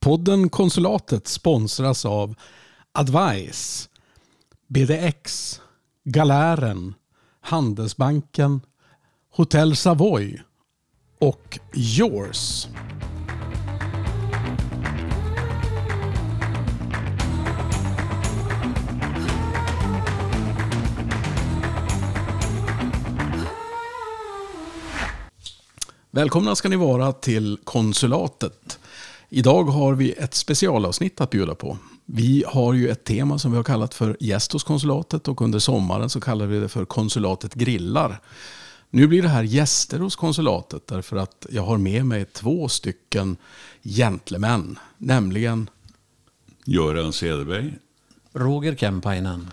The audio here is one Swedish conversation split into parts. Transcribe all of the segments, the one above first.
Podden Konsulatet sponsras av Advice, BDX, Galären, Handelsbanken, Hotell Savoy och Yours. Välkomna ska ni vara till konsulatet. Idag har vi ett specialavsnitt att bjuda på. Vi har ju ett tema som vi har kallat för gäst hos konsulatet och under sommaren så kallar vi det för konsulatet grillar. Nu blir det här gäster hos konsulatet därför att jag har med mig två stycken gentlemän, nämligen Göran Cederberg. Roger Kempainen.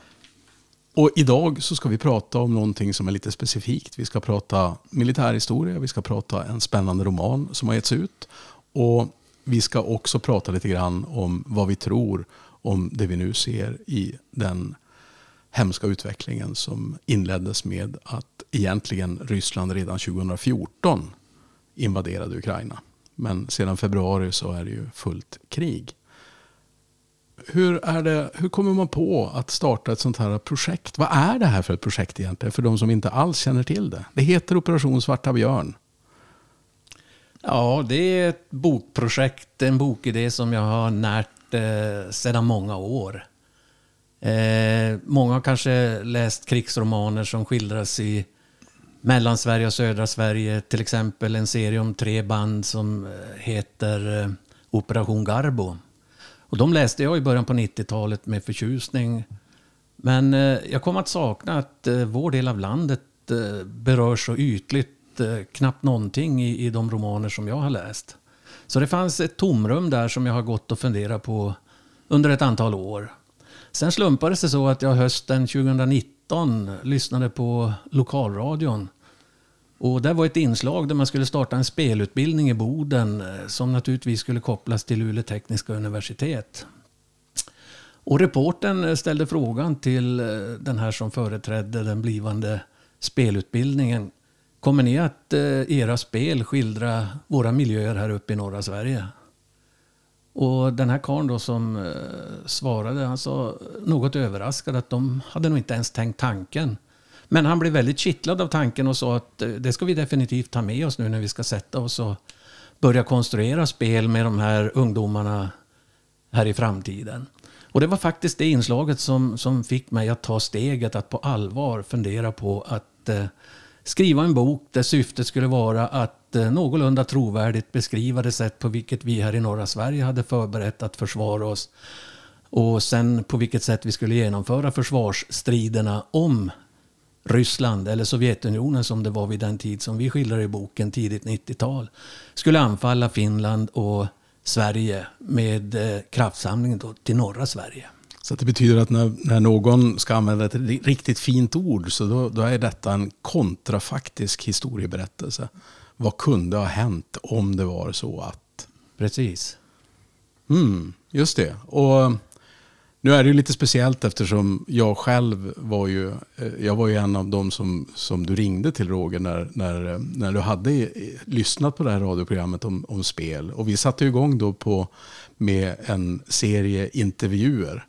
Och idag så ska vi prata om någonting som är lite specifikt. Vi ska prata militärhistoria, vi ska prata en spännande roman som har getts ut. Och vi ska också prata lite grann om vad vi tror om det vi nu ser i den hemska utvecklingen som inleddes med att egentligen Ryssland redan 2014 invaderade Ukraina. Men sedan februari så är det ju fullt krig. Hur, är det, hur kommer man på att starta ett sånt här projekt? Vad är det här för ett projekt egentligen? För de som inte alls känner till det. Det heter Operation Svarta Björn. Ja, det är ett bokprojekt, en bokidé som jag har närt eh, sedan många år. Eh, många har kanske läst krigsromaner som skildras i Mellansverige och södra Sverige. Till exempel en serie om tre band som eh, heter eh, Operation Garbo. Och de läste jag i början på 90-talet med förtjusning. Men eh, jag kom att sakna att eh, vår del av landet berörs så ytligt eh, knappt någonting i, i de romaner som jag har läst. Så det fanns ett tomrum där som jag har gått och funderat på under ett antal år. Sen slumpade det sig så att jag hösten 2019 lyssnade på lokalradion. Och där var ett inslag där man skulle starta en spelutbildning i Boden eh, som naturligtvis skulle kopplas till Luleå tekniska universitet. Och reporten eh, ställde frågan till eh, den här som företrädde den blivande spelutbildningen. Kommer ni att i era spel skildra våra miljöer här uppe i norra Sverige? Och den här karln då som eh, svarade, han sa något överraskad att de hade nog inte ens tänkt tanken. Men han blev väldigt kittlad av tanken och sa att eh, det ska vi definitivt ta med oss nu när vi ska sätta oss och börja konstruera spel med de här ungdomarna här i framtiden. Och det var faktiskt det inslaget som, som fick mig att ta steget att på allvar fundera på att eh, skriva en bok där syftet skulle vara att eh, någorlunda trovärdigt beskriva det sätt på vilket vi här i norra Sverige hade förberett att försvara oss. Och sen på vilket sätt vi skulle genomföra försvarsstriderna om Ryssland, eller Sovjetunionen som det var vid den tid som vi skildrar i boken, tidigt 90-tal, skulle anfalla Finland och Sverige med kraftsamling kraftsamlingen till norra Sverige. Så det betyder att när, när någon ska använda ett riktigt fint ord så då, då, är detta en kontrafaktisk historieberättelse. Vad kunde ha hänt om det var så att... Precis. Mm, just det. Och nu är det ju lite speciellt eftersom jag själv var ju, eh, jag var ju en av dem som, som du ringde till Roger när, när, när du hade lyssnat på det här radioprogrammet om, om spel. Och vi satte igång då på, med en serie intervjuer.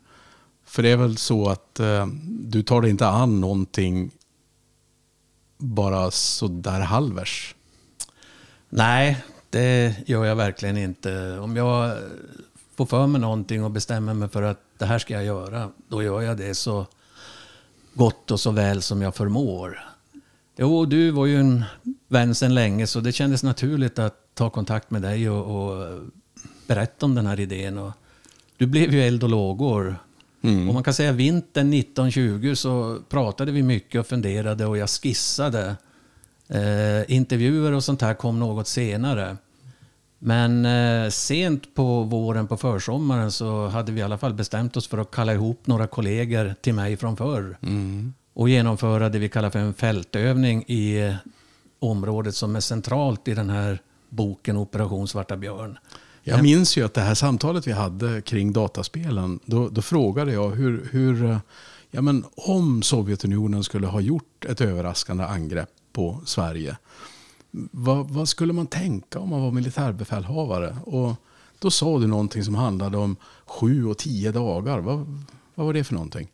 För det är väl så att eh, du tar dig inte an någonting bara så där halvers? Nej, det gör jag verkligen inte. Om jag får för mig någonting och bestämmer mig för att det här ska jag göra, då gör jag det så gott och så väl som jag förmår. Jo, du var ju en vän sedan länge så det kändes naturligt att ta kontakt med dig och, och berätta om den här idén. Och du blev ju eld och lågor. Mm. Och man kan säga vintern 1920 så pratade vi mycket och funderade och jag skissade. Eh, intervjuer och sånt här kom något senare. Men eh, sent på våren, på försommaren, så hade vi i alla fall bestämt oss för att kalla ihop några kollegor till mig från förr. Mm. Och genomföra det vi kallar för en fältövning i eh, området som är centralt i den här boken Operation Svarta Björn. Jag minns ju att det här samtalet vi hade kring dataspelen, då, då frågade jag hur, hur ja men om Sovjetunionen skulle ha gjort ett överraskande angrepp på Sverige, vad, vad, skulle man tänka om man var militärbefälhavare? Och Då sa du någonting som handlade om sju och tio dagar. Vad, vad var det för någonting?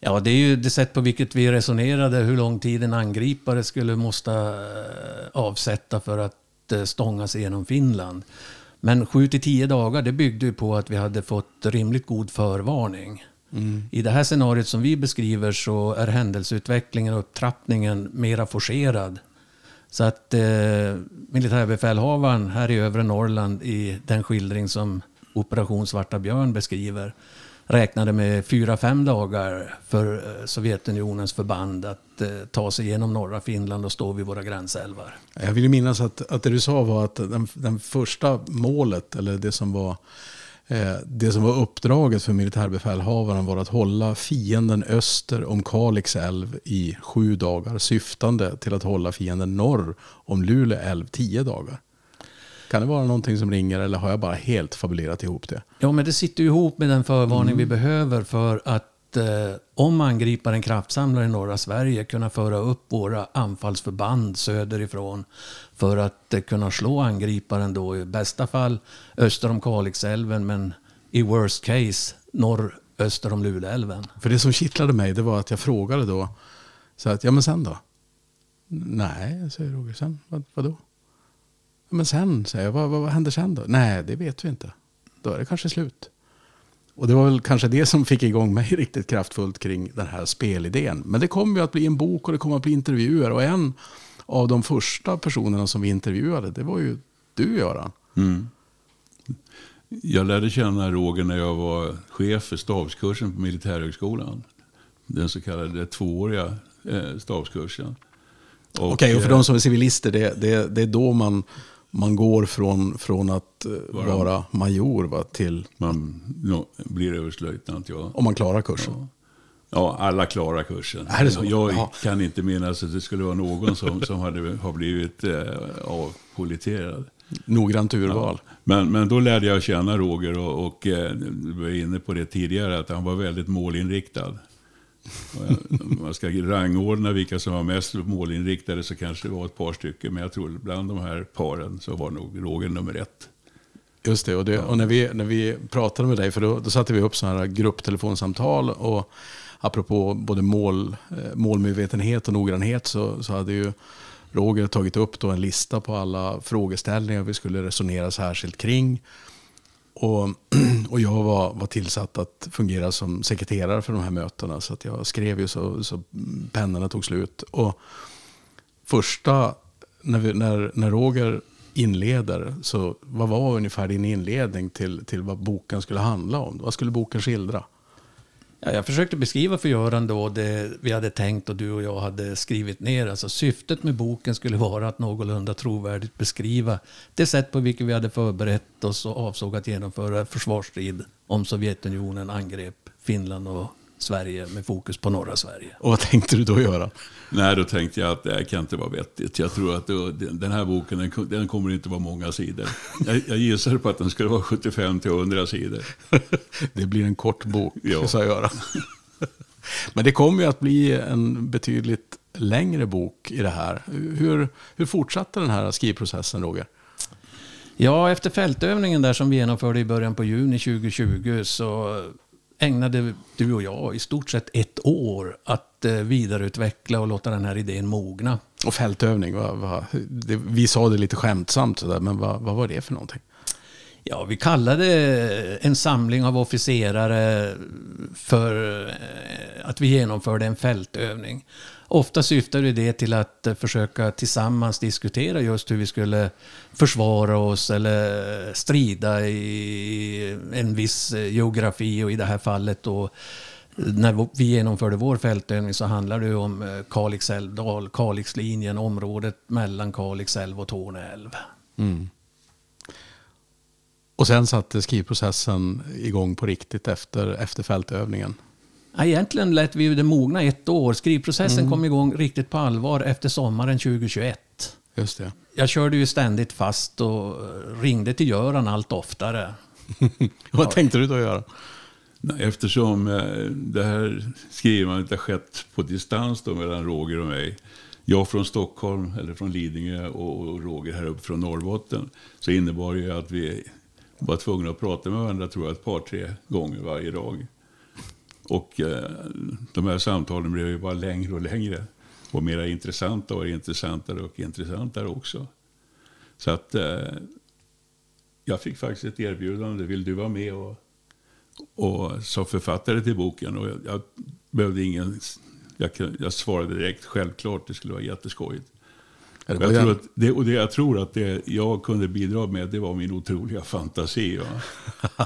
Ja, det är ju det sätt på vilket vi resonerade hur lång tid en angripare skulle måste eh, avsätta för att eh, stånga sig genom Finland. Men 7 till 10 dagar, det byggde ju på att vi hade fått rimligt god förvarning. Mm. I det här scenariot som vi beskriver så är händelseutvecklingen och upptrappningen mera forcerad. Så att eh, militärbefälhavaren här i övre Norrland i den skildring som Operation Svarta Björn beskriver räknade med fyra, fem dagar för eh, Sovjetunionens förband att eh, ta sig genom norra Finland och stå vid våra gränsälvar. Jag vill minnas att, att det du sa var att den, den första målet, eller det som var eh, det som var uppdraget för militärbefälhavaren var att hålla fienden öster om Kalix älv i sju dagar syftande till att hålla fienden norr om Luleå älv tio dagar. Kan det vara någonting som ringer eller har jag bara helt fabulerat ihop det? Ja, men det sitter ju ihop med den förvarning mm. vi behöver för att eh, om angriparen kraftsamlar i norra Sverige kunna föra upp våra anfallsförband söderifrån för att eh, kunna slå angriparen då i bästa fall öster om Kalixälven men i worst case norr öster om Luleälven. För det som kittlade mig det var att jag frågade då så att ja men sen då? Nej, säger Roger. Sen? Vad, vadå? Men sen, säger jag, vad, vad händer sen då? Nej, det vet vi inte. Då är det kanske slut. Och det var väl kanske det som fick igång mig riktigt kraftfullt kring den här spelidén. Men det kommer ju att bli en bok och det kommer att bli intervjuer. Och en av de första personerna som vi intervjuade, det var ju du Göran. Mm. Jag lärde känna Roger när jag var chef för stabskursen på Militärhögskolan. Den så kallade tvååriga eh, stabskursen. Okej, okay, och för de som är civilister, det, det, det är då man man går från, från att eh, vara, vara major va, till... Man blir överstelöjtnant, ja. Om man klarar kursen? Ja. ja alla klarar kursen. Är det så? Jag Jaha. kan inte minnas att det skulle vara någon som, som hade, har blivit eh, avpoliterad. Noggrant urval. Ja. Men, men då lärde jag känna Roger och, och eh, var inne på det tidigare, att han var väldigt målinriktad. Om man ska rangordna vilka som var mest målinriktade så kanske det var ett par stycken. Men jag tror bland de här paren så var nog Roger nummer ett. Just det, och, det, och när, vi, när vi pratade med dig, för då, då satte vi upp sådana här grupptelefonsamtal. Och apropå både mål, eh, målmedvetenhet och noggrannhet så, så hade ju Roger tagit upp då en lista på alla frågeställningar vi skulle resonera särskilt kring. Och, och jag var, var tillsatt att fungera som sekreterare för de här mötena. Så att jag skrev ju så, så pennorna tog slut. Och första, när, vi, när, när Roger inleder, så vad var ungefär din inledning till, till vad boken skulle handla om? Vad skulle boken skildra? Ja, jag försökte beskriva för Göran då det vi hade tänkt och du och jag hade skrivit ner. Alltså syftet med boken skulle vara att någorlunda trovärdigt beskriva det sätt på vilket vi hade förberett oss och avsåg att genomföra försvarsstrid om Sovjetunionen angrep Finland och Sverige med fokus på norra Sverige. Och vad tänkte du då göra? Nej, då tänkte jag att det här kan inte vara vettigt. Jag tror att då, den här boken den, den kommer inte vara många sidor. Jag, jag gissade på att den skulle vara 75 till 100 sidor. det blir en kort bok, ja. sa Göran. Men det kommer ju att bli en betydligt längre bok i det här. Hur, hur fortsatte den här skrivprocessen, Roger? Ja, efter fältövningen där som vi genomförde i början på juni 2020 så ägnade du och jag i stort sett ett år att eh, vidareutveckla och låta den här idén mogna. Och fältövning, vad, vad, det, vi sa det lite skämtsamt sådär, men vad, vad var det för någonting? Ja, vi kallade en samling av officerare för eh, att vi genomförde en fältövning. Ofta syftade det till att eh, försöka tillsammans diskutera just hur vi skulle försvara oss eller strida i en viss eh, geografi och i det här fallet då när vi genomförde vår fältövning så handlade det om eh, Kalix älvdal, Kalixlinjen, området mellan Kalix älv och Torne älv. Mm. Och sen satte skrivprocessen igång på riktigt efter, efter fältövningen? Egentligen lät vi det mogna ett år. Skrivprocessen mm. kom igång riktigt på allvar efter sommaren 2021. Just det. Jag körde ju ständigt fast och ringde till Göran allt oftare. Vad tänkte du då göra? Eftersom eh, det här skrivandet har skett på distans då mellan Roger och mig. Jag från Stockholm, eller från Lidingö och Roger här uppe från Norrbotten. Så innebar det att vi var tvungna att prata med varandra tror jag ett par, tre gånger varje dag. Och eh, de här samtalen blev ju bara längre och längre. Och mera intressanta och intressantare och intressantare också. Så att eh, jag fick faktiskt ett erbjudande. Vill du vara med och, och som författare till boken? Och jag, jag behövde ingen... Jag, jag svarade direkt, självklart, det skulle vara jätteskojigt. Ja, Jag tror att det, och det jag tror att det jag kunde bidra med, det var min otroliga fantasi. Va?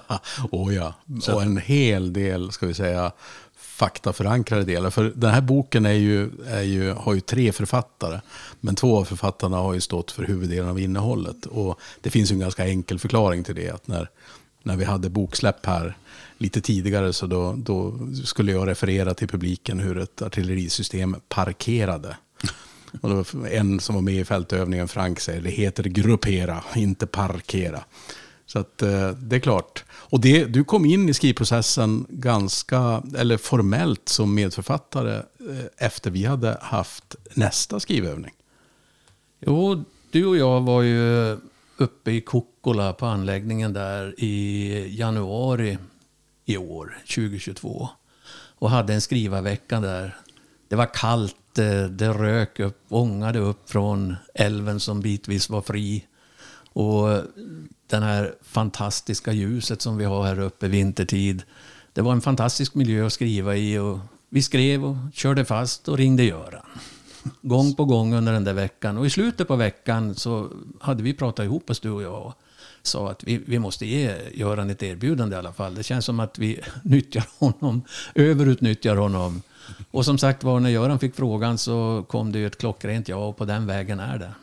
oh ja, och en hel del, ska vi säga, faktaförankrade delar. För den här boken är ju, är ju, har ju tre författare. Men två av författarna har ju stått för huvuddelen av innehållet. Och det finns ju en ganska enkel förklaring till det. Att när, när vi hade boksläpp här lite tidigare så då, då skulle jag referera till publiken hur ett artillerisystem parkerade. Och det var en som var med i fältövningen, Frank, säger det heter gruppera, inte parkera. Så att, eh, det är klart. Och det, du kom in i skrivprocessen ganska, eller formellt som medförfattare eh, efter vi hade haft nästa skrivövning. Jo, du och jag var ju uppe i Kokkola på anläggningen där i januari i år, 2022. Och hade en skrivarvecka där. Det var kallt, Eh, det rök upp, ångade upp från älven som bitvis var fri. Och eh, den här fantastiska ljuset som vi har här uppe vintertid. Det var en fantastisk miljö att skriva i. Och vi skrev och körde fast och ringde Göran. Gång på gång under den där veckan. Och i slutet på veckan så hade vi pratat ihop oss du och jag. Och sa att vi, vi måste ge Göran ett erbjudande i alla fall. Det känns som att vi nyttjar honom, överutnyttjar honom. Och som sagt var, när Göran fick frågan så kom det ju ett klockrent ja och på den vägen är det.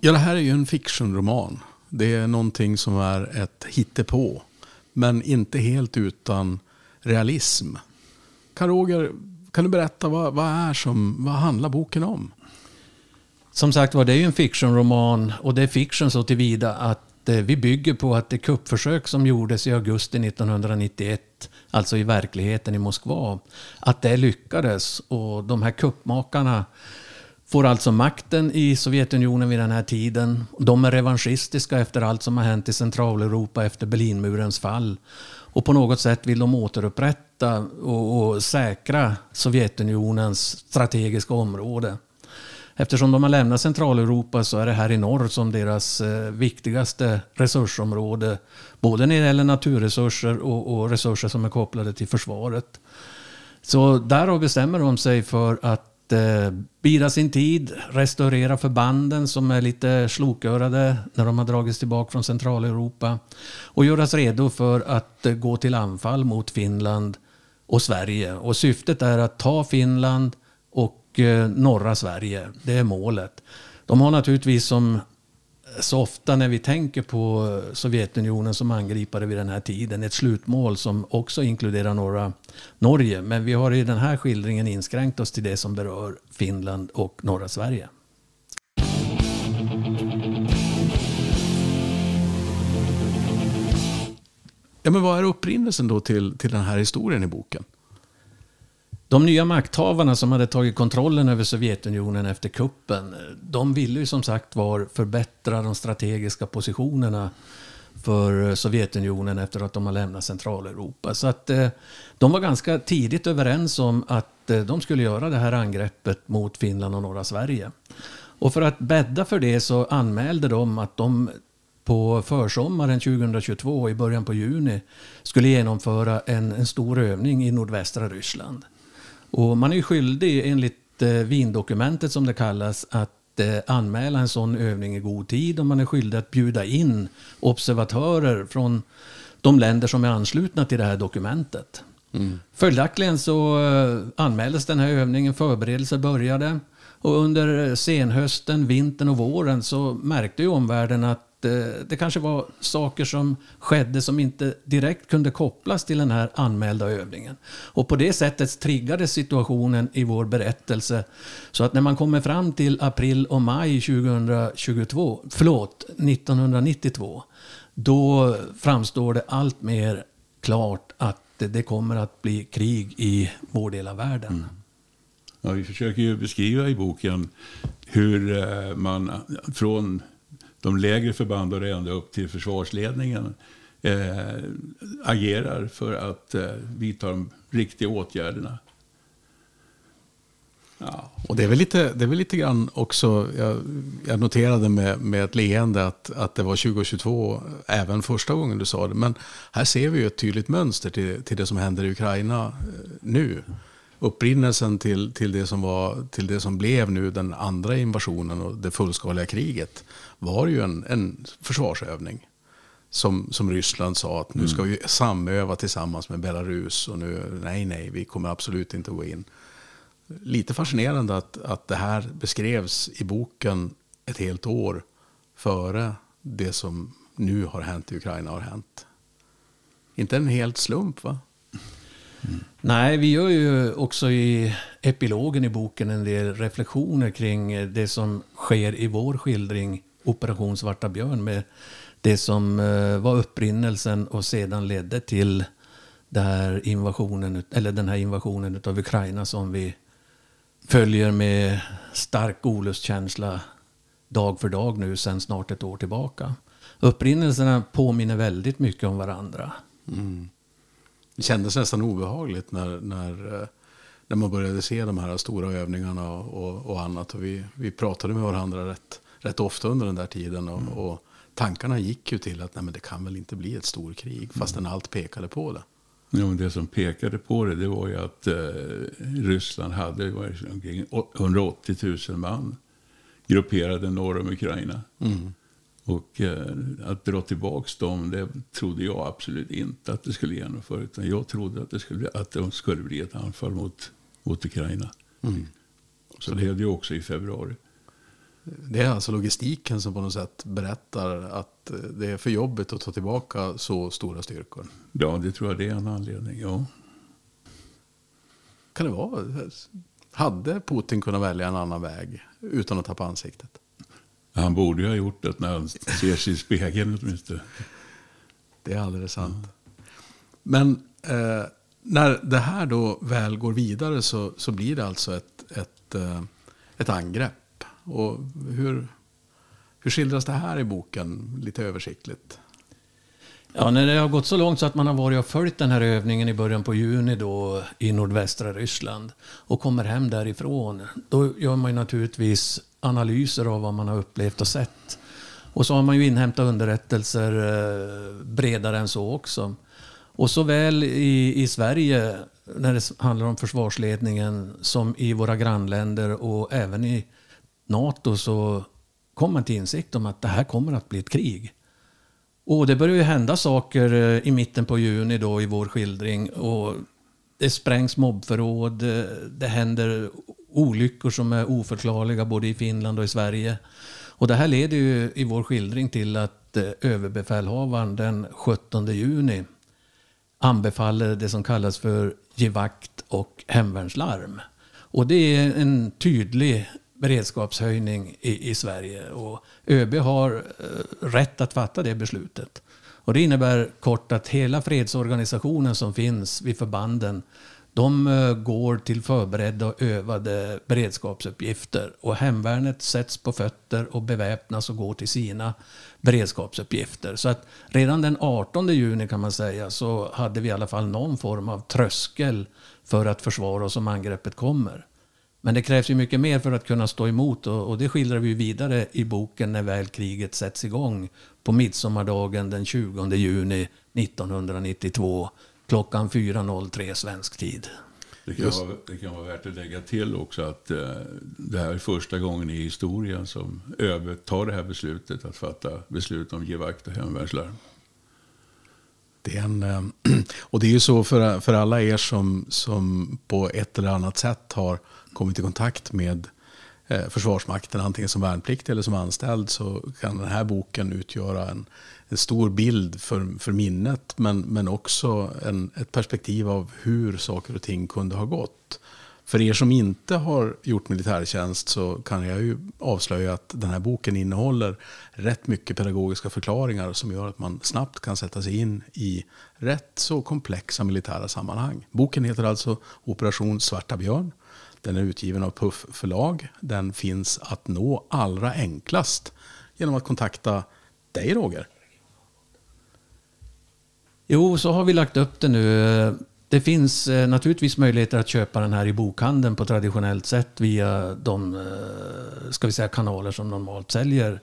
Ja, det här är ju en fictionroman. Det är någonting som är ett hittepå. Men inte helt utan realism. Kan, Roger, kan du berätta vad, vad, är som, vad handlar boken om? Som sagt var, det är ju en fictionroman och det är fiction så tillvida att Eh, vi bygger på att det kuppförsök som gjordes i augusti 1991, alltså i verkligheten i Moskva, att det lyckades och de här kuppmakarna får alltså makten i Sovjetunionen vid den här tiden. De är revanschistiska efter allt som har hänt i Centraleuropa efter Berlinmurens fall. Och på något sätt vill de återupprätta och, och säkra Sovjetunionens strategiska område. Eftersom de har lämnat Centraleuropa så är det här i norr som deras eh, viktigaste resursområde. Både när det gäller naturresurser och, och resurser som är kopplade till försvaret. Så därav bestämmer de sig för att eh, bida sin tid, restaurera förbanden som är lite slokörade när de har dragits tillbaka från Centraleuropa och göras redo för att eh, gå till anfall mot Finland och Sverige. Och syftet är att ta Finland och norra Sverige. Det är målet. De har naturligtvis som eh, så ofta när vi tänker på eh, Sovjetunionen som angripare vid den här tiden ett slutmål som också inkluderar norra Norge. Men vi har i den här skildringen inskränkt oss till det som berör Finland och norra Sverige. Ja, men vad är upprinnelsen då till, till den här historien i boken? De nya makthavarna som hade tagit kontrollen över Sovjetunionen efter kuppen, de ville ju som sagt var förbättra de strategiska positionerna för Sovjetunionen efter att de har lämnat Centraleuropa. Så att eh, de var ganska tidigt överens om att eh, de skulle göra det här angreppet mot Finland och norra Sverige. Och för att bädda för det så anmälde de att de på försommaren 2022, i början på juni, skulle genomföra en, en stor övning i nordvästra Ryssland. Och man är ju skyldig enligt eh, Wiendokumentet som det kallas att eh, anmäla en sån övning i god tid och man är skyldig att bjuda in observatörer från de länder som är anslutna till det här dokumentet. Mm. Följaktligen så eh, anmäldes den här övningen, förberedelser började och under senhösten, vintern och våren så märkte ju omvärlden att Eh, det kanske var saker som skedde som inte direkt kunde kopplas till den här anmälda övningen. Och på det sättet triggades situationen i vår berättelse. Så att när man kommer fram till april och maj 2022, förlåt, 1992, då framstår det allt mer klart att det kommer att bli krig i vår del av världen. Mm. Ja, vi försöker ju beskriva i boken hur eh, man från de lägre förbanden och ända upp till försvarsledningen eh, agerar för att eh, vidta de riktiga åtgärderna. Ja. Och det är väl lite, det är väl lite grann också, jag, jag noterade med, med ett leende att, att det var 2022 även första gången du sa det. Men här ser vi ju ett tydligt mönster till, till det som händer i Ukraina eh, nu. Upprinnelsen till, till, det som var, till det som blev nu den andra invasionen och det fullskaliga kriget var ju en, en försvarsövning. Som, som Ryssland sa att nu ska vi samöva tillsammans med Belarus och nu, nej, nej, vi kommer absolut inte att gå in lite fascinerande att, att det här beskrevs i boken ett helt år före det som nu har hänt i Ukraina har hänt. Inte en helt slump va? Mm. Nej, vi gör ju också i epilogen i boken en del reflektioner kring det som sker i vår skildring Operation Svarta Björn med det som eh, var upprinnelsen och sedan ledde till den här invasionen, eller den här invasionen av Ukraina som vi följer med stark olustkänsla dag för dag nu sedan snart ett år tillbaka. Upprinnelserna påminner väldigt mycket om varandra. Mm. Det kändes nästan obehagligt när, när, eh, när man började se de här stora övningarna och, och annat. Och vi, vi pratade med varandra rätt, rätt ofta under den där tiden. Och, mm. och tankarna gick ju till att nej, men det kan väl inte bli ett storkrig, fastän mm. allt pekade på det. Ja, men det som pekade på det, det var ju att eh, Ryssland hade omkring 180 000 man grupperade norr om Ukraina. Mm. Och eh, att dra tillbaka dem, det trodde jag absolut inte att det skulle genomföra. Utan jag trodde att det skulle, att det skulle bli ett anfall mot, mot Ukraina. Mm. Så det blev det också i februari. Det är alltså logistiken som på något sätt berättar att det är för jobbigt att ta tillbaka så stora styrkor. Ja, det tror jag det är en anledning. Ja. Kan det vara? Hade Putin kunnat välja en annan väg utan att tappa ansiktet? Han borde ju ha gjort det när han ser sig i spegeln åtminstone. Det är alldeles sant. Ja. Men eh, när det här då väl går vidare så, så blir det alltså ett, ett, eh, ett angrepp och hur, hur skildras det här i boken lite översiktligt? Ja, när det har gått så långt så att man har varit och följt den här övningen i början på juni då i nordvästra Ryssland och kommer hem därifrån, då gör man ju naturligtvis analyser av vad man har upplevt och sett. Och så har man ju inhämtat underrättelser eh, bredare än så också. Och såväl i, i Sverige, när det handlar om försvarsledningen, som i våra grannländer och även i NATO så kom man till insikt om att det här kommer att bli ett krig. Och det börjar ju hända saker eh, i mitten på juni då i vår skildring. Och det sprängs mobbförråd, eh, det händer olyckor som är oförklarliga både i Finland och i Sverige. Och det här leder ju i vår skildring till att eh, överbefälhavaren den 17 juni anbefaller det som kallas för givakt och hemvärnslarm. Och det är en tydlig beredskapshöjning i, i Sverige. Och ÖB har eh, rätt att fatta det beslutet. Och det innebär kort att hela fredsorganisationen som finns vid förbanden de eh, går till förberedda och övade beredskapsuppgifter. Och hemvärnet sätts på fötter och beväpnas och går till sina beredskapsuppgifter. Så att redan den 18 juni kan man säga så hade vi i alla fall någon form av tröskel för att försvara oss om angreppet kommer. Men det krävs ju mycket mer för att kunna stå emot och, och det skildrar vi vidare i boken när väl kriget sätts igång på midsommardagen den 20 juni 1992 klockan 4.03 svensk tid. Det kan, vara, det kan vara värt att lägga till också att eh, det här är första gången i historien som ÖB tar det här beslutet att fatta beslut om givakt och hemvärnslarm. Det är en, eh, och det är ju så för, för alla er som, som på ett eller annat sätt har kommit i kontakt med eh, Försvarsmakten, antingen som värnpliktig eller som anställd, så kan den här boken utgöra en, en stor bild för, för minnet, men, men också en, ett perspektiv av hur saker och ting kunde ha gått. För er som inte har gjort militärtjänst så kan jag ju avslöja att den här boken innehåller rätt mycket pedagogiska förklaringar som gör att man snabbt kan sätta sig in i rätt så komplexa militära sammanhang. Boken heter alltså Operation Svarta Björn Den är utgiven av Puff förlag. Den finns att nå allra enklast genom att kontakta dig Roger. Jo, så har vi lagt upp det nu. Det finns eh, naturligtvis möjligheter att köpa den här i bokhandeln på traditionellt sätt via de eh, ska vi säga, kanaler som normalt säljer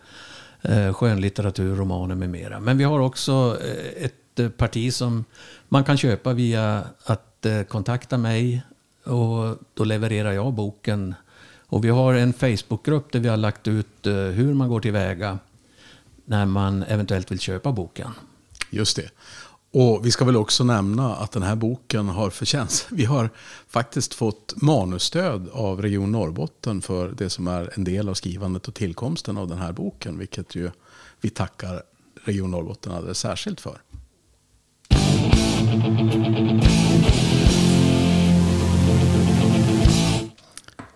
eh, skönlitteratur, romaner med mera. Men vi har också eh, ett eh, parti som man kan köpa via att eh, kontakta mig och då levererar jag boken. Och vi har en Facebookgrupp där vi har lagt ut eh, hur man går tillväga när man eventuellt vill köpa boken. Just det. Och vi ska väl också nämna att den här boken har förtjänst. Vi har faktiskt fått manusstöd av Region Norrbotten för det som är en del av skrivandet och tillkomsten av den här boken. Vilket ju vi tackar Region Norrbotten alldeles särskilt för.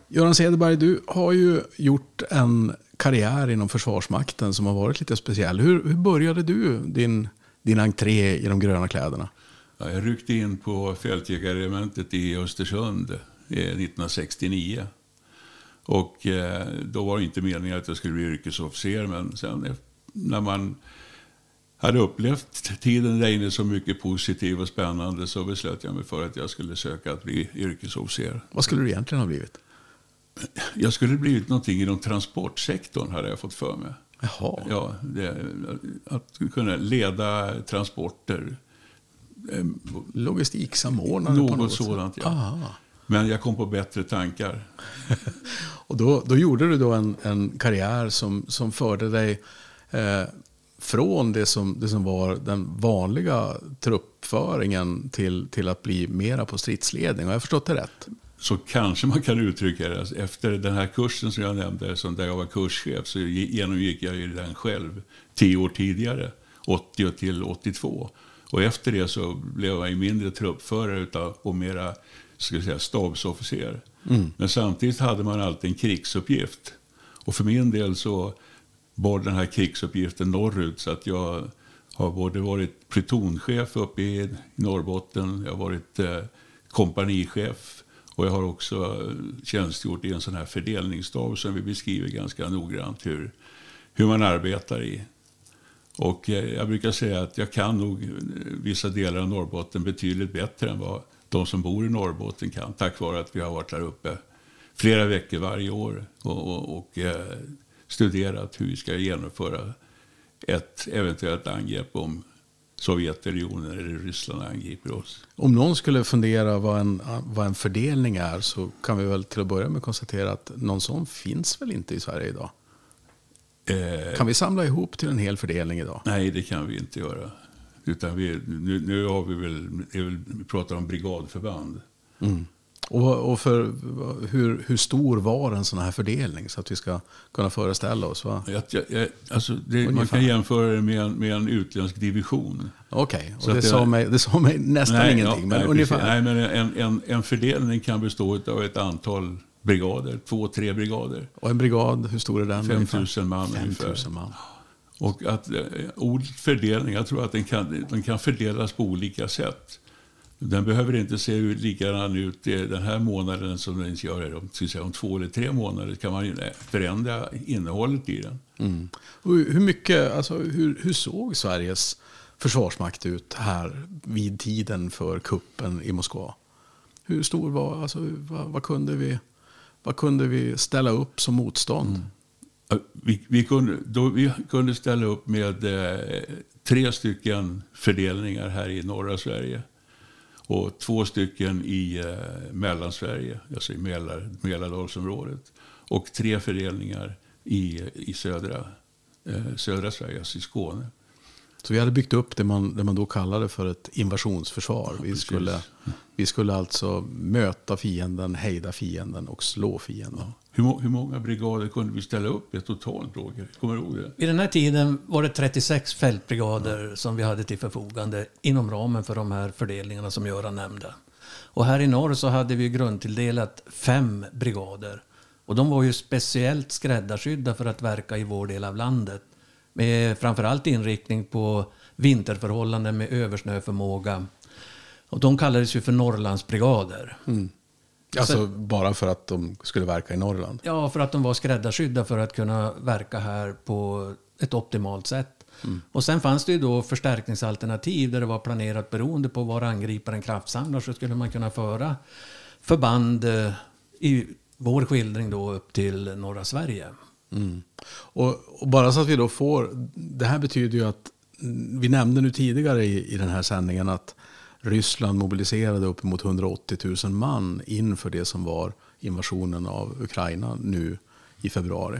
Göran Cederberg, du har ju gjort en karriär inom Försvarsmakten som har varit lite speciell. Hur, hur började du din, din entré i de gröna kläderna? Ja, jag ryckte in på fältjägarregementet i Östersund eh, 1969. Och eh, då var det inte meningen att jag skulle bli yrkesofficer, men sen eh, när man hade upplevt tiden där inne så mycket positiv och spännande så beslöt jag mig för att jag skulle söka att bli yrkesofficer. Vad skulle du egentligen ha blivit? Jag skulle blivit någonting inom transportsektorn hade jag fått för mig. Jaha. Ja, det, att kunna leda transporter. eh, Logistiksamordnare på Något något sätt. sådant, ja. Aha. Men jag kom på bättre tankar. Och då, då gjorde du då en, en karriär som, som förde dig eh, från det som, det som var den vanliga truppföringen till, till att bli mera på stridsledning. Har jag förstått det rätt? Så kanske man kan uttrycka det. Alltså, Efter den här kursen som jag nämnde, som där jag var kurschef, så ge- genomgick jag ju den själv tio år tidigare, 80 till 82. Och efter det så blev jag mindre truppförare utav, och mera ska jag säga, stabsofficer. Men samtidigt hade man alltid en krigsuppgift. Och för min del så bar den här krigsuppgiften norrut. Så att jag har både varit plutonchef uppe i Norrbotten, jag har varit eh, kompanichef och jag har också eh, tjänstgjort i en sån här fördelningsstab som vi beskriver ganska noggrant hur, hur man arbetar i. Och eh, jag brukar säga att jag kan nog eh, vissa delar av Norrbotten betydligt bättre än vad de som bor i Norrbotten kan. Tack vare att vi har varit där uppe flera veckor varje år och, och, och studerat hur vi ska genomföra ett eventuellt angrepp om Sovjetunionen eller Ryssland angriper oss. Om någon skulle fundera vad en, vad en fördelning är så kan vi väl till att börja med konstatera att någon sån finns väl inte i Sverige idag. Eh, Kan vi samla ihop till en hel fördelning idag? nej, det kan vi inte göra. Utan vi, nu, nu har vi väl, vi pratar om brigadförband. Och, och för, hur, hur stor var en sån här fördelning så att vi ska kunna föreställa oss? Va? Jag, jag, alltså det, man kan jämföra det med en, med en utländsk division. Okej, och det, sa mig, det sa mig nästan ingenting. ja, men nej, ungefär. precis. Nej, men en, en, en fördelning kan bestå av ett antal brigader, två, tre brigader. Och en brigad, hur stor är den? 5 ungefär? 000 man 5 000 ungefär. man. Och att eh, ordet fördelning, jag tror att den kan, den kan fördelas på olika sätt. Den behöver inte se likadan ut den här månaden som den gör om, säga, om två eller tre månader. kan man ju förändra innehållet i den. Mm. Hur, mycket, alltså, hur, hur såg Sveriges försvarsmakt ut här vid tiden för kuppen i Moskva? Hur stor var, alltså, vad, vad, kunde vi, vad kunde vi ställa upp som motstånd? Ja, Vi, vi, kunde, då, vi kunde ställa upp med eh, tre stycken fördelningar här i norra Sverige. Och två stycken i eh, Mellansverige, alltså i Mälar, Mälardalsområdet. Och tre fördelningar i, i södra, eh, södra Sverige, alltså i Skåne. Så vi hade byggt upp det man, det man då kallade för ett invasionsförsvar. Vi precis. skulle, vi skulle alltså möta fienden, hejda fienden och slå fienden. Hur, hur många brigader kunde vi ställa upp i totalt, Roger? Kommer du ihåg det? Vid den här tiden var det 36 fältbrigader som vi hade till förfogande inom ramen för de här fördelningarna som Göran nämnde. Och här i norr så hade vi grundtilldelat fem brigader. Och de var ju speciellt skräddarsydda för att verka i vår del av landet. Med framförallt inriktning på vinterförhållanden med översnöförmåga. Och de kallades ju för Norrlandsbrigader. Alltså bara för att de skulle verka i Norrland? Ja, för att de var skräddarsydda för att kunna verka här på ett optimalt sätt. Mm. Och sen fanns det ju då förstärkningsalternativ där det var planerat beroende på var angriparen kraftsamlar så skulle man kunna föra förband eh, i vår skildring då upp till norra Sverige. Mm. Och, och, bara så att vi då får, det här betyder ju att, vi nämnde nu tidigare i, i den här sändningen att Ryssland mobiliserade uppemot 180 000 man inför det som var invasionen av Ukraina nu i februari.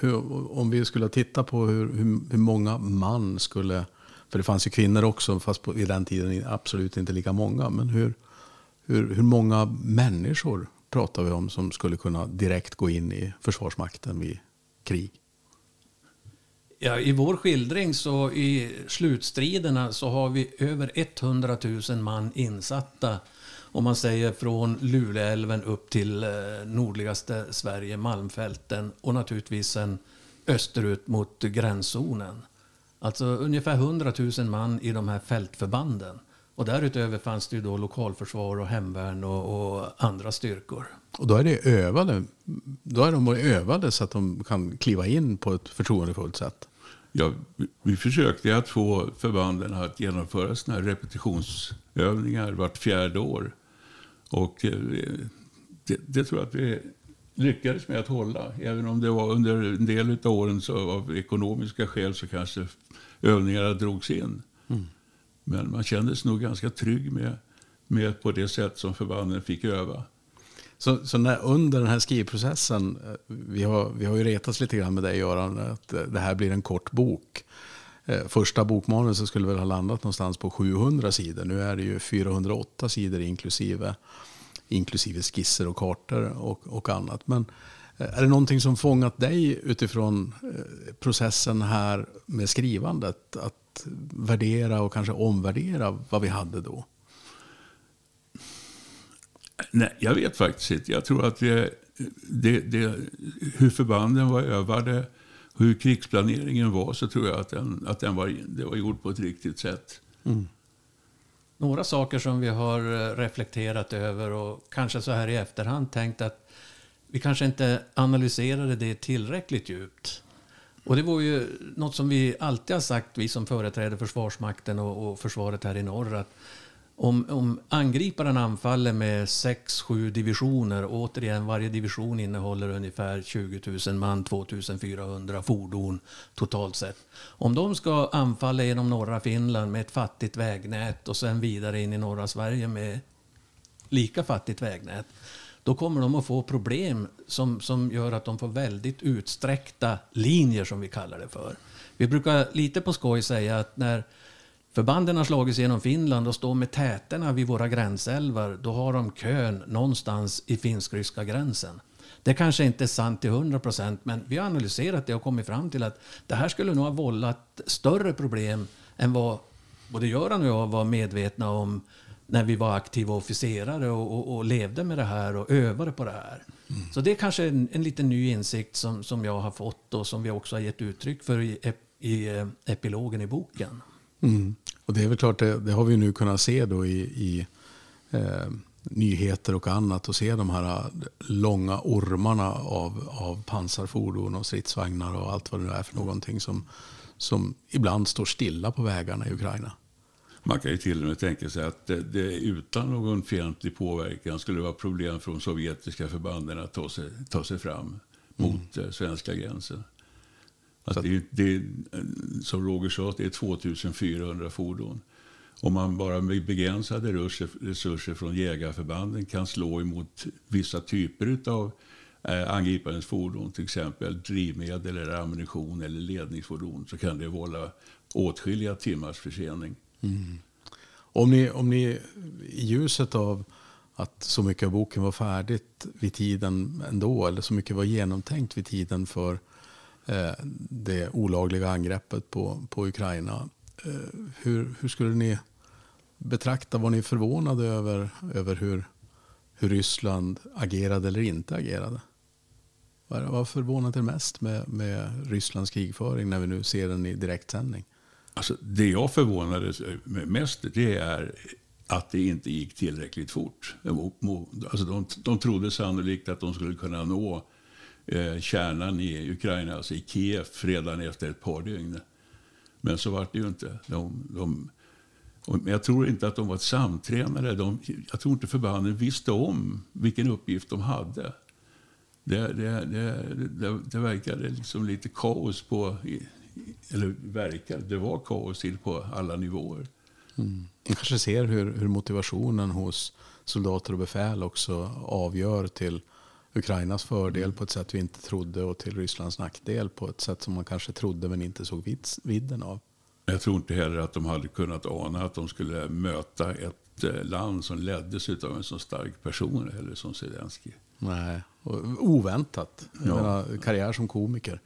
Hur, om vi skulle titta på hur, hur, hur, många man skulle, för det fanns ju kvinnor också, fast på, i den tiden absolut inte lika många, men hur, hur, hur många människor pratar vi om som skulle kunna direkt gå in i Försvarsmakten vid krig? Ja, I vår skildring så i slutstriderna så har vi över 100 000 man insatta. Om man säger från Luleälven upp till eh, nordligaste Sverige, Malmfälten och naturligtvis sen österut mot gränszonen. Alltså ungefär 100 000 man i de här fältförbanden. Och därutöver fanns det ju då lokalförsvar och hemvärn och, och, andra styrkor. Och då är det övade, då är de övade så att de kan kliva in på ett förtroendefullt sätt? Ja, vi försökte att få förbanden att genomföra här repetitionsövningar vart fjärde år. Och eh, det, det, tror jag att vi lyckades med att hålla. Även om det var under en del av åren så av ekonomiska skäl så kanske övningarna drogs in. Mm. Men man kände sig nog ganska trygg med, med på det sätt som förbanden fick öva. Så, så när, under den här skrivprocessen, eh, vi har, vi har ju retats lite grann med dig Göran, att eh, det här blir en kort bok. Eh, första bokmanuset skulle väl ha landat någonstans på 700 sidor. Nu är det ju 408 sidor inklusive, inklusive skisser och kartor och, och annat. Men är det någonting som fångat dig utifrån processen här med skrivandet? Att värdera och kanske omvärdera vad vi hade då? Nej, jag vet faktiskt inte. Jag tror att det, det, det, hur förbanden var övade, hur krigsplaneringen var, så tror jag att den, att den var, det var gjort på ett riktigt sätt. Mm. Några saker som vi har eh, reflekterat över och kanske så här i efterhand tänkt att vi kanske inte analyserade det tillräckligt djupt. Och det var ju något som vi alltid har sagt, vi som företräder Försvarsmakten och, och försvaret här i norr, att om, om angriparen anfaller med 6-7 divisioner, återigen varje division innehåller ungefär 20 000 man, 2400 fordon totalt sett. Om de ska anfalla genom norra Finland med ett fattigt vägnät och sen vidare in i norra Sverige med lika fattigt vägnät, då kommer de att få problem som, som gör att de får väldigt utsträckta linjer som vi kallar det för. Vi brukar lite på skoj säga att när Förbanden har slagits genom Finland och står med täterna vid våra gränsälvar. Då har de kön någonstans i finsk-ryska gränsen. Det kanske inte är sant till 100 procent, men vi har analyserat det och kommit fram till att det här skulle nog ha vållat större problem än vad både Göran och jag var medvetna om när vi var aktiva officerare och, och, och levde med det här och övade på det här. Mm. Så det är kanske en, en liten ny insikt som, som jag har fått och som vi också har gett uttryck för i, i eh, epilogen i boken. Mm. Och det är väl klart, det, det, har vi nu kunnat se då i, i eh, nyheter och annat och se de här eh, långa ormarna av, av pansarfordon och stridsvagnar och allt vad det är för någonting som, som ibland står stilla på vägarna i Ukraina. Man kan ju till och med tänka sig att det, det utan någon fientlig påverkan skulle vara problem för de sovjetiska förbanden att ta sig, ta sig fram mot mm. svenska gränsen. Alltså det, det, som Roger sa, det är 2400 fordon. Om man bara med begränsade resurser från jägarförbanden kan slå emot vissa typer av eh, angriparens fordon, till exempel drivmedel, eller ammunition eller ledningsfordon, så kan det vålla åtskilliga timmars försening. Mm. Om, ni, om ni i ljuset av att så mycket av boken var färdigt vid tiden ändå, eller så mycket var genomtänkt vid tiden för Eh, det olagliga angreppet på, på Ukraina. Eh, hur, hur skulle ni betrakta, var ni förvånade över, över hur, hur Ryssland agerade eller inte agerade? Vad, vad förvånade er mest med, med Rysslands krigföring när vi nu ser den i direktsändning? Alltså, det jag förvånades mest det är att det inte gick tillräckligt fort. Alltså de, de trodde sannolikt att de skulle kunna nå eh, kärnan i Ukraina, alltså i Kiev, redan efter ett par dygn. Men så var det ju inte. De, de, men jag tror inte att de var samtränade. De, jag tror inte förbanden visste om vilken uppgift de hade. Det, det, det, det, det verkade liksom lite kaos på... Eller verkade, det var kaos till på alla nivåer. Mm. Man kanske ser hur, hur motivationen hos soldater och befäl också avgör till Ukrainas fördel mm. på ett sätt vi inte trodde och till Rysslands nackdel på ett sätt som man kanske trodde men inte såg vidden av. Jag tror inte heller att de hade kunnat ana att de skulle möta ett eh, land som leddes av en så stark person eller som Zelensky. Nej, oväntat. Ja. Menar, karriär som komiker.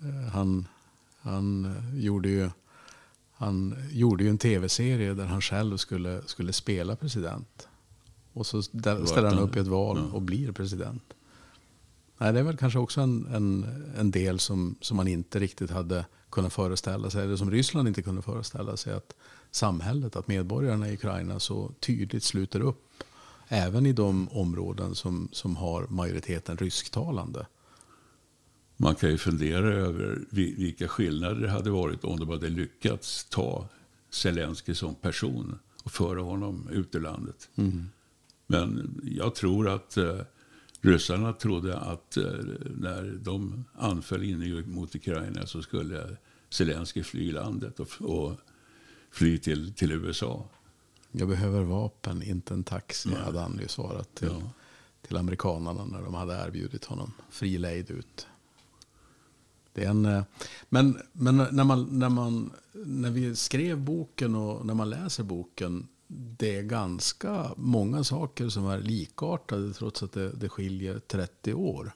Eh, han, han, gjorde ju, han gjorde ju en tv-serie där han själv skulle, skulle spela president. Och så ställer han upp i ett val och blir president. Nej, det är väl kanske också en, en, en del som, som man inte riktigt hade kunnat föreställa sig, eller som Ryssland inte kunde föreställa sig, att samhället, att medborgarna i Ukraina så tydligt sluter upp, även i de områden som, som har majoriteten rysktalande. Man kan ju fundera över vilka skillnader det hade varit om de hade lyckats ta Zelensky som person och föra honom ut ur landet. Mm. Men jag tror att eh, ryssarna trodde att eh, när de anföll in mot Ukraina så skulle Zelensky fly landet och, och fly till, till USA. Jag behöver vapen, inte en taxi, ja. hade han ju svarat till, ja. till amerikanerna när de hade erbjudit honom fri lejd ut. Det är en, eh, men men när, man, när, man, när vi skrev boken och när man läser boken det är ganska många saker som är likartade trots att det, det skiljer 30 år.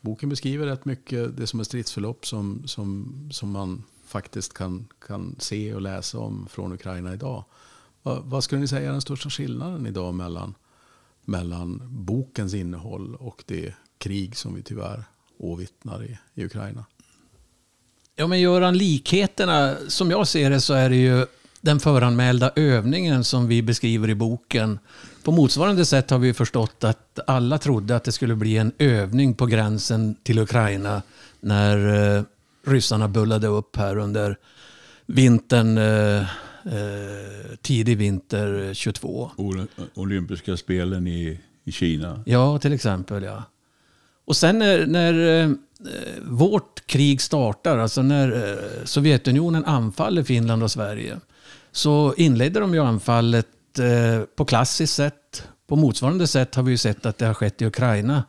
Boken beskriver rätt mycket det som är stridsförlopp som, som, som man faktiskt kan, kan se och läsa om från Ukraina idag. Vad, vad skulle ni säga är den största skillnaden idag mellan, mellan bokens innehåll och det krig som vi tyvärr åvittnar i, i Ukraina? Ja, men Göran, likheterna, som jag ser det så är det ju den föranmälda övningen som vi beskriver i boken. På motsvarande sätt har vi förstått att alla trodde att det skulle bli en övning på gränsen till Ukraina när eh, ryssarna bullade upp här under vintern, eh, eh, tidig vinter 22. Olympiska spelen i, i Kina. Ja, till exempel. ja. Och sen när, när vårt krig startar, alltså när Sovjetunionen anfaller Finland och Sverige, så inledde de ju anfallet eh, på klassiskt sätt. På motsvarande sätt har vi ju sett att det har skett i Ukraina.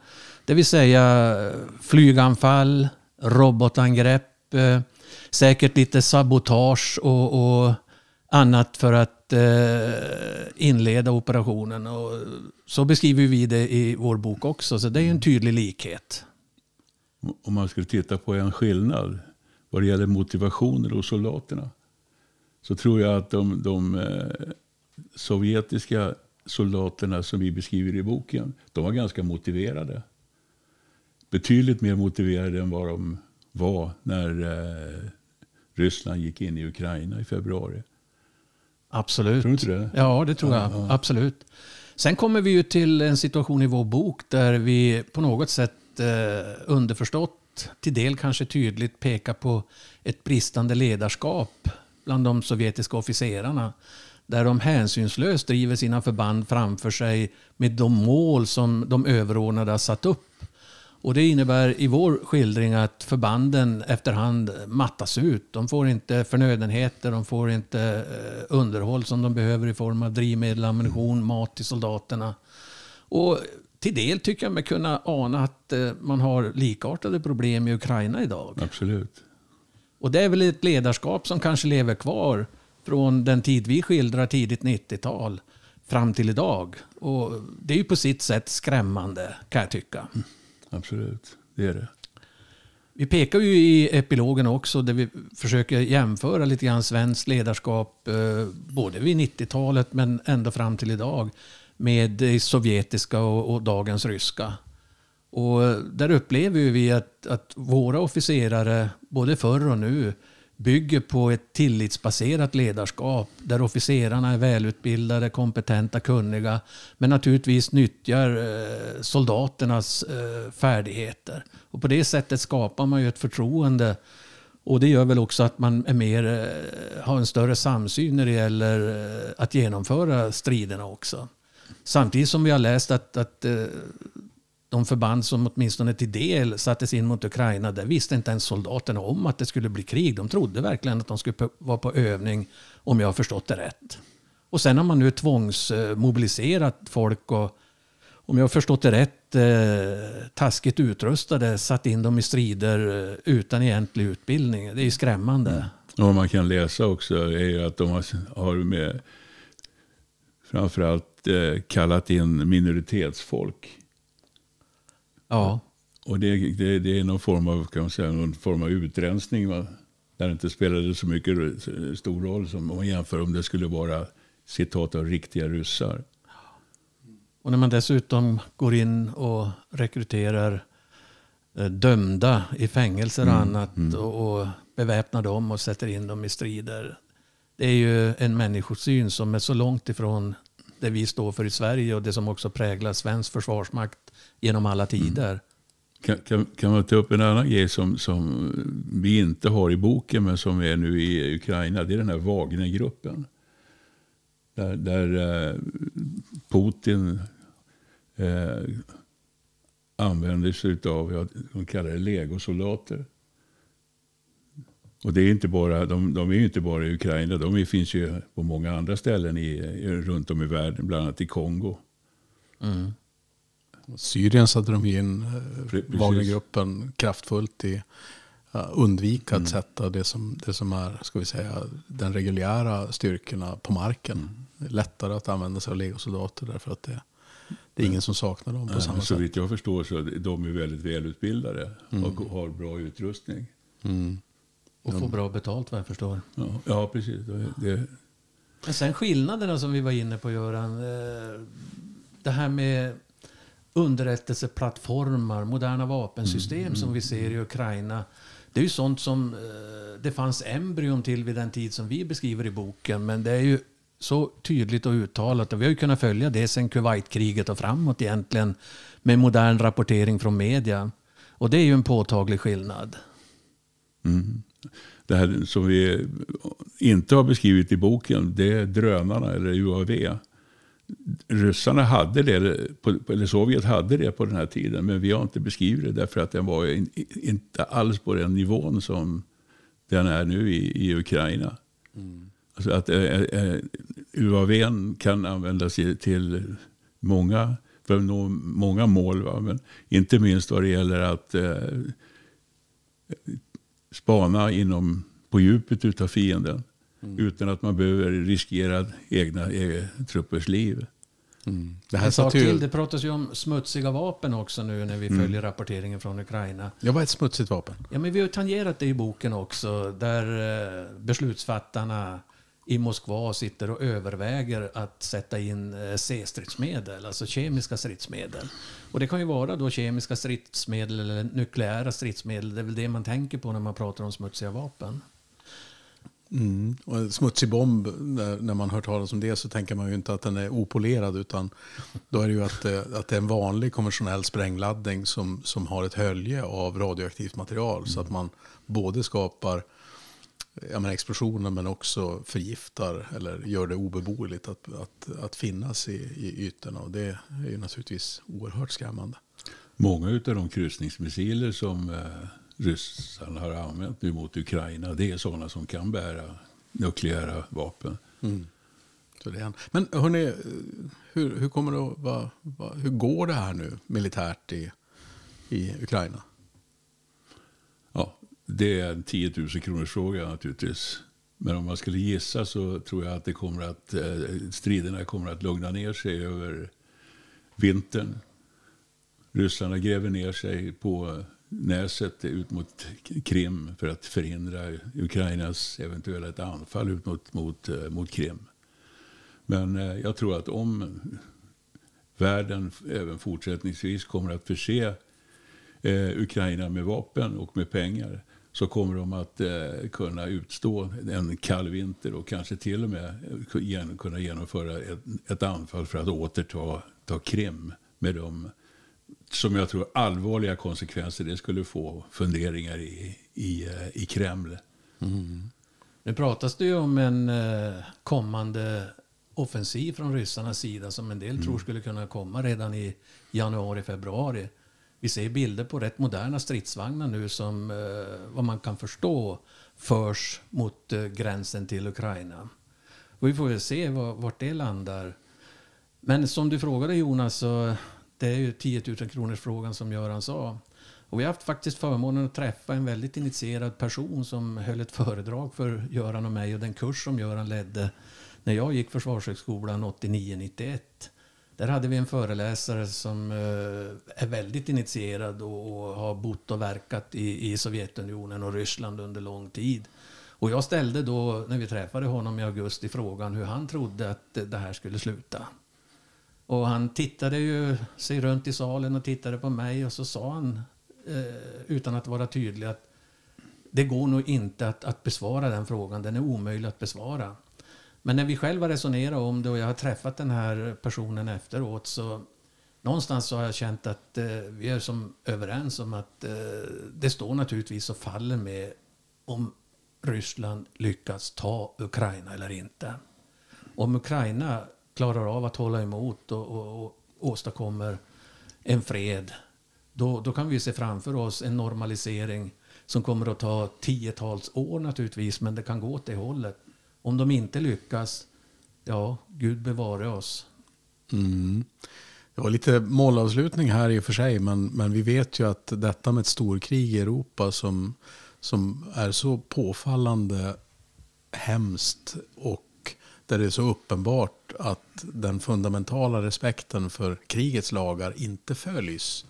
Det vill säga eh, flyganfall, robotangrepp, eh, säkert lite sabotage och, och annat för att eh, inleda operationen. Och så beskriver vi det i vår bok också, så det är ju en tydlig likhet. Om man skulle titta på en skillnad vad det gäller motivationen hos soldaterna så tror jag att de, de eh, sovjetiska soldaterna som vi beskriver i boken, de var ganska motiverade. Betydligt mer motiverade än vad de var när eh, Ryssland gick in i Ukraina i februari. Absolut. Tror du inte det? Ja, det tror jag. Ja. Absolut. Sen kommer vi ju till en situation i vår bok där vi på något sätt eh, underförstått, till del kanske tydligt pekar på ett bristande ledarskap bland de sovjetiska officerarna. Där de hänsynslöst driver sina förband framför sig med de mål som de överordnade har satt upp. Och det innebär i vår skildring att förbanden efterhand mattas ut. De får inte förnödenheter, de får inte eh, underhåll som de behöver i form av drivmedel, ammunition, mat till soldaterna. Och till del tycker jag mig kunna ana att eh, man har likartade problem i Ukraina idag. Absolut. Och det är väl ett ledarskap som kanske lever kvar från den tid vi skildrar, tidigt 90-tal, fram till idag. Och det är ju på sitt sätt skrämmande, kan jag tycka. Mm, absolut, det är det. Vi pekar ju i epilogen också där vi försöker jämföra lite grann svenskt ledarskap, eh, både vid 90-talet men ända fram till idag, med det sovjetiska och, och dagens ryska. Och där upplever vi att, att våra officerare, både förr och nu, bygger på ett tillitsbaserat ledarskap där officerarna är välutbildade, kompetenta, kunniga men naturligtvis nyttjar eh, soldaternas eh, färdigheter. Och på det sättet skapar man ju ett förtroende och det gör väl också att man är mer, eh, har en större samsyn när det gäller att genomföra striderna också. Samtidigt som vi har läst att, att de förband som åtminstone till del sattes in mot Ukraina, där visste inte ens soldaterna om att det skulle bli krig. De trodde verkligen att de skulle vara på övning, om jag har förstått det rätt. Och sen har man nu tvångsmobiliserat folk och om jag har förstått det rätt, eh, taskigt utrustade, satt in dem i strider eh, utan egentlig utbildning. Det är ju skrämmande. Mm. Och vad man kan läsa också är ju att de har med framförallt eh, kallat in minoritetsfolk. Ja. Och det, det, det, är någon form av, kan man säga, någon form av utrensning. Va? Där det inte spelade så mycket stor roll som om man jämför om det skulle vara citat av riktiga ryssar. Och när man dessutom går in och rekryterar eh, dömda i fängelser och mm, annat mm. Och, och beväpnar dem och sätter in dem i strider. Det är ju en människosyn som är så långt ifrån det vi står för i Sverige och det som också präglar svensk försvarsmakt genom alla mm. tider. Mm. Kan, kan, kan, man ta upp en annan grej som, som vi inte har i boken men som är nu i Ukraina? Det är den här Wagnergruppen. Där, där eh, Putin eh, använder sig av, ja, de kallar det legosoldater. Och det är inte bara, de, de är ju inte bara i Ukraina, de finns ju på många andra ställen i, runt om i världen, bland annat i Kongo. Mm. Syrien satte de in eh, Wagnergruppen kraftfullt i uh, undvika mm. att sätta det som, det som är ska vi säga, den reguljära styrkorna på marken. Mm. Lättare att använda sig av legosoldater därför att det, det är ingen som saknar dem på Nej, samma sätt. Så vitt jag förstår så är de väldigt välutbildade mm. och har bra utrustning. Mm. Och får bra betalt vad jag förstår. Ja, ja precis. Det... Men sen skillnaderna som vi var inne på Göran. Eh, det här med underrättelseplattformar, moderna vapensystem mm, som vi ser i Ukraina. Det är ju sånt som eh, det fanns embryon till vid den tid som vi beskriver i boken. Men det är ju så tydligt och uttalat. Och vi har ju kunnat följa det sen Kuwaitkriget och framåt egentligen. Med modern rapportering från media. Och det är ju en påtaglig skillnad. Mm. Det här som vi inte har beskrivit i boken, det är drönarna eller UAV. Ryssarna hade det, eller Sovjet hade det på den här tiden, men vi har inte beskrivit det därför att den var inte alls på den nivån som den är nu i, i Ukraina. Mm. Alltså att eh, eh, UAV kan användas till många, för att nå många mål. Va? Men inte minst vad det gäller att eh, spana inom, på djupet av fienden. Mm. Utan att man behöver riskera egna, egna truppers liv. Mm. Det, här sak till, det pratas ju om smutsiga vapen också nu när vi mm. följer rapporteringen från Ukraina. Ja, vad är ett smutsigt vapen? Ja, men vi har tangerat det i boken också. Där eh, beslutsfattarna i Moskva sitter och överväger att sätta in eh, C-stridsmedel, alltså kemiska stridsmedel. Och det kan ju vara då kemiska stridsmedel eller nukleära stridsmedel. Det är väl det man tänker på när man pratar om smutsiga vapen. Mm. Och en smutsig bomb, när, när man hör talas om det så tänker man ju inte att den är opolerad utan då är det ju att, eh, att det är en vanlig konventionell sprängladdning som, som har ett hölje av radioaktivt material mm. så att man både skapar ja, men explosioner men också förgiftar eller gör det obeboeligt att, att, att finnas i, i ytorna. Och det är ju naturligtvis oerhört skrämmande. Många av de kryssningsmissiler som eh, ryssarna har använt nu mot Ukraina det är sådana som kan bära nukleära vapen. Mm. Så det är Men hörni, hur, hur, kommer det att, va, va, hur går det här nu militärt i, i Ukraina? Det är en 10 000 kronors fråga naturligtvis. Men om man skulle gissa så tror jag att det kommer att, eh, striderna kommer att lugna ner sig över vintern. Ryssarna gräver ner sig på näset ut mot Krim för att förhindra Ukrainas eventuella anfall ut mot, mot, eh, mot Krim. Men eh, jag tror att om världen även fortsättningsvis kommer att förse Ukraina med vapen och med pengar så kommer de att eh, kunna utstå en kall vinter och kanske till och med gen, kunna genomföra ett, ett, anfall för att återta ta Krim med de, som jag tror, allvarliga konsekvenser det skulle få funderingar i, i, eh, i Kreml. Mm. Nu pratas det ju om en eh, kommande offensiv från ryssarnas sida som en del mm. tror skulle kunna komma redan i januari, februari. Vi ser bilder på rätt moderna stridsvagnar nu som, eh, vad man kan förstå, förs mot eh, gränsen till Ukraina. Och vi får väl se vart det landar. Men som du frågade Jonas, så det är ju 10 000 kronors frågan som Göran sa. Och vi har haft faktiskt förmånen att träffa en väldigt initierad person som höll ett föredrag för Göran och mig och den kurs som Göran ledde när jag gick Försvarshögskolan 89-91. Där hade vi en föreläsare som eh, är väldigt initierad och har bott och verkat i, Sovjetunionen och Ryssland under lång tid. Och jag ställde då, när vi träffade honom i augusti, frågan hur han trodde att det här skulle sluta. Och han tittade ju sig runt i salen och tittade på mig och så sa han, eh, utan att vara tydlig, att det går nog inte att, att besvara den frågan. Den är omöjlig att besvara. Men när vi själva resonerar om det och jag har träffat den här personen efteråt så någonstans så har jag känt att eh, vi är som överens om att eh, det står naturligtvis och faller med om Ryssland lyckas ta Ukraina eller inte. Om Ukraina klarar av att hålla emot och, och, och åstadkommer en fred, då, då kan vi se framför oss en normalisering som kommer att ta tiotals år naturligtvis, men det kan gå åt det hållet. Om de inte lyckas, ja, Gud bevare oss. Mm. Det var lite målavslutning här i och för sig, men, men vi vet ju att detta med ett storkrig i Europa som, som är så påfallande hemskt och där det är så uppenbart att den fundamentala respekten för krigets lagar inte följs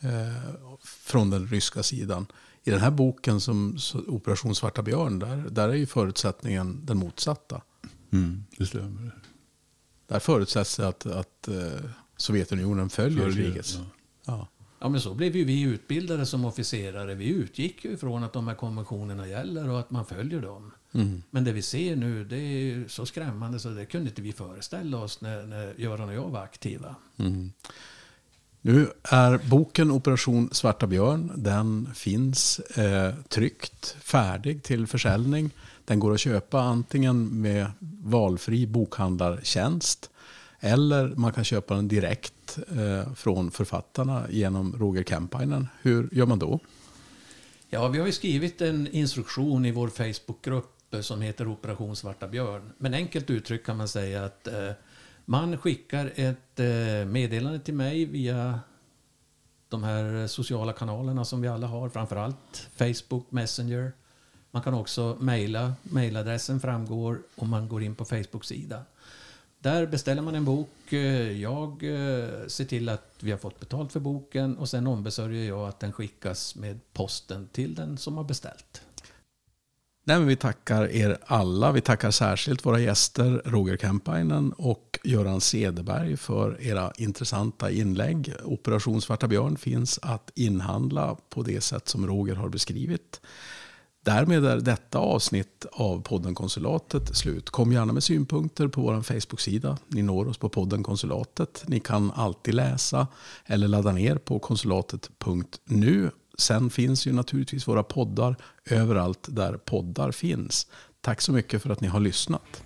eh, från den ryska sidan. I den här boken, som Operation Svarta Björn, där, där är ju förutsättningen den motsatta. Mm, det stämmer. Där förutsätts att, att uh, Sovjetunionen följer, följer kriget. Ja. ja. Ja. men så blev ju vi utbildade som officerare. Vi utgick ju ifrån att de här konventionerna gäller och att man följer dem. Mm. Men det vi ser nu, det är så skrämmande så det kunde inte vi föreställa oss när, när Göran och jag var aktiva. Mm. Nu är boken Operation Svarta Björn, den finns eh, tryckt, färdig till försäljning. Den går att köpa antingen med valfri bokhandlartjänst eller man kan köpa den direkt eh, från författarna genom Roger Kempainen. Hur gör man då? Ja, vi har ju skrivit en instruktion i vår Facebookgrupp eh, som heter Operation Svarta Björn. Men enkelt uttryckt kan man säga att eh, man skickar ett eh, meddelande till mig via de här sociala kanalerna som vi alla har, framförallt Facebook, Messenger. Man kan också mejla, mejladressen framgår om man går in på Facebook-sidan. Där beställer man en bok. Eh, jag eh, ser till att vi har fått betalt för boken och sen ombesörjer jag att den skickas med posten till den som har beställt. Nej, men vi tackar er alla. Vi tackar särskilt våra gäster Roger Kempainen och Göran Cederberg för era intressanta inlägg. Operation Svarta Björn finns att inhandla på det sätt som Roger har beskrivit. Därmed är detta avsnitt av podden Konsulatet slut. Kom gärna med synpunkter på vår Facebook-sida. Ni når oss på podden Konsulatet. Ni kan alltid läsa eller ladda ner på konsulatet.nu Sen finns ju naturligtvis våra poddar överallt där poddar finns. Tack så mycket för att ni har lyssnat.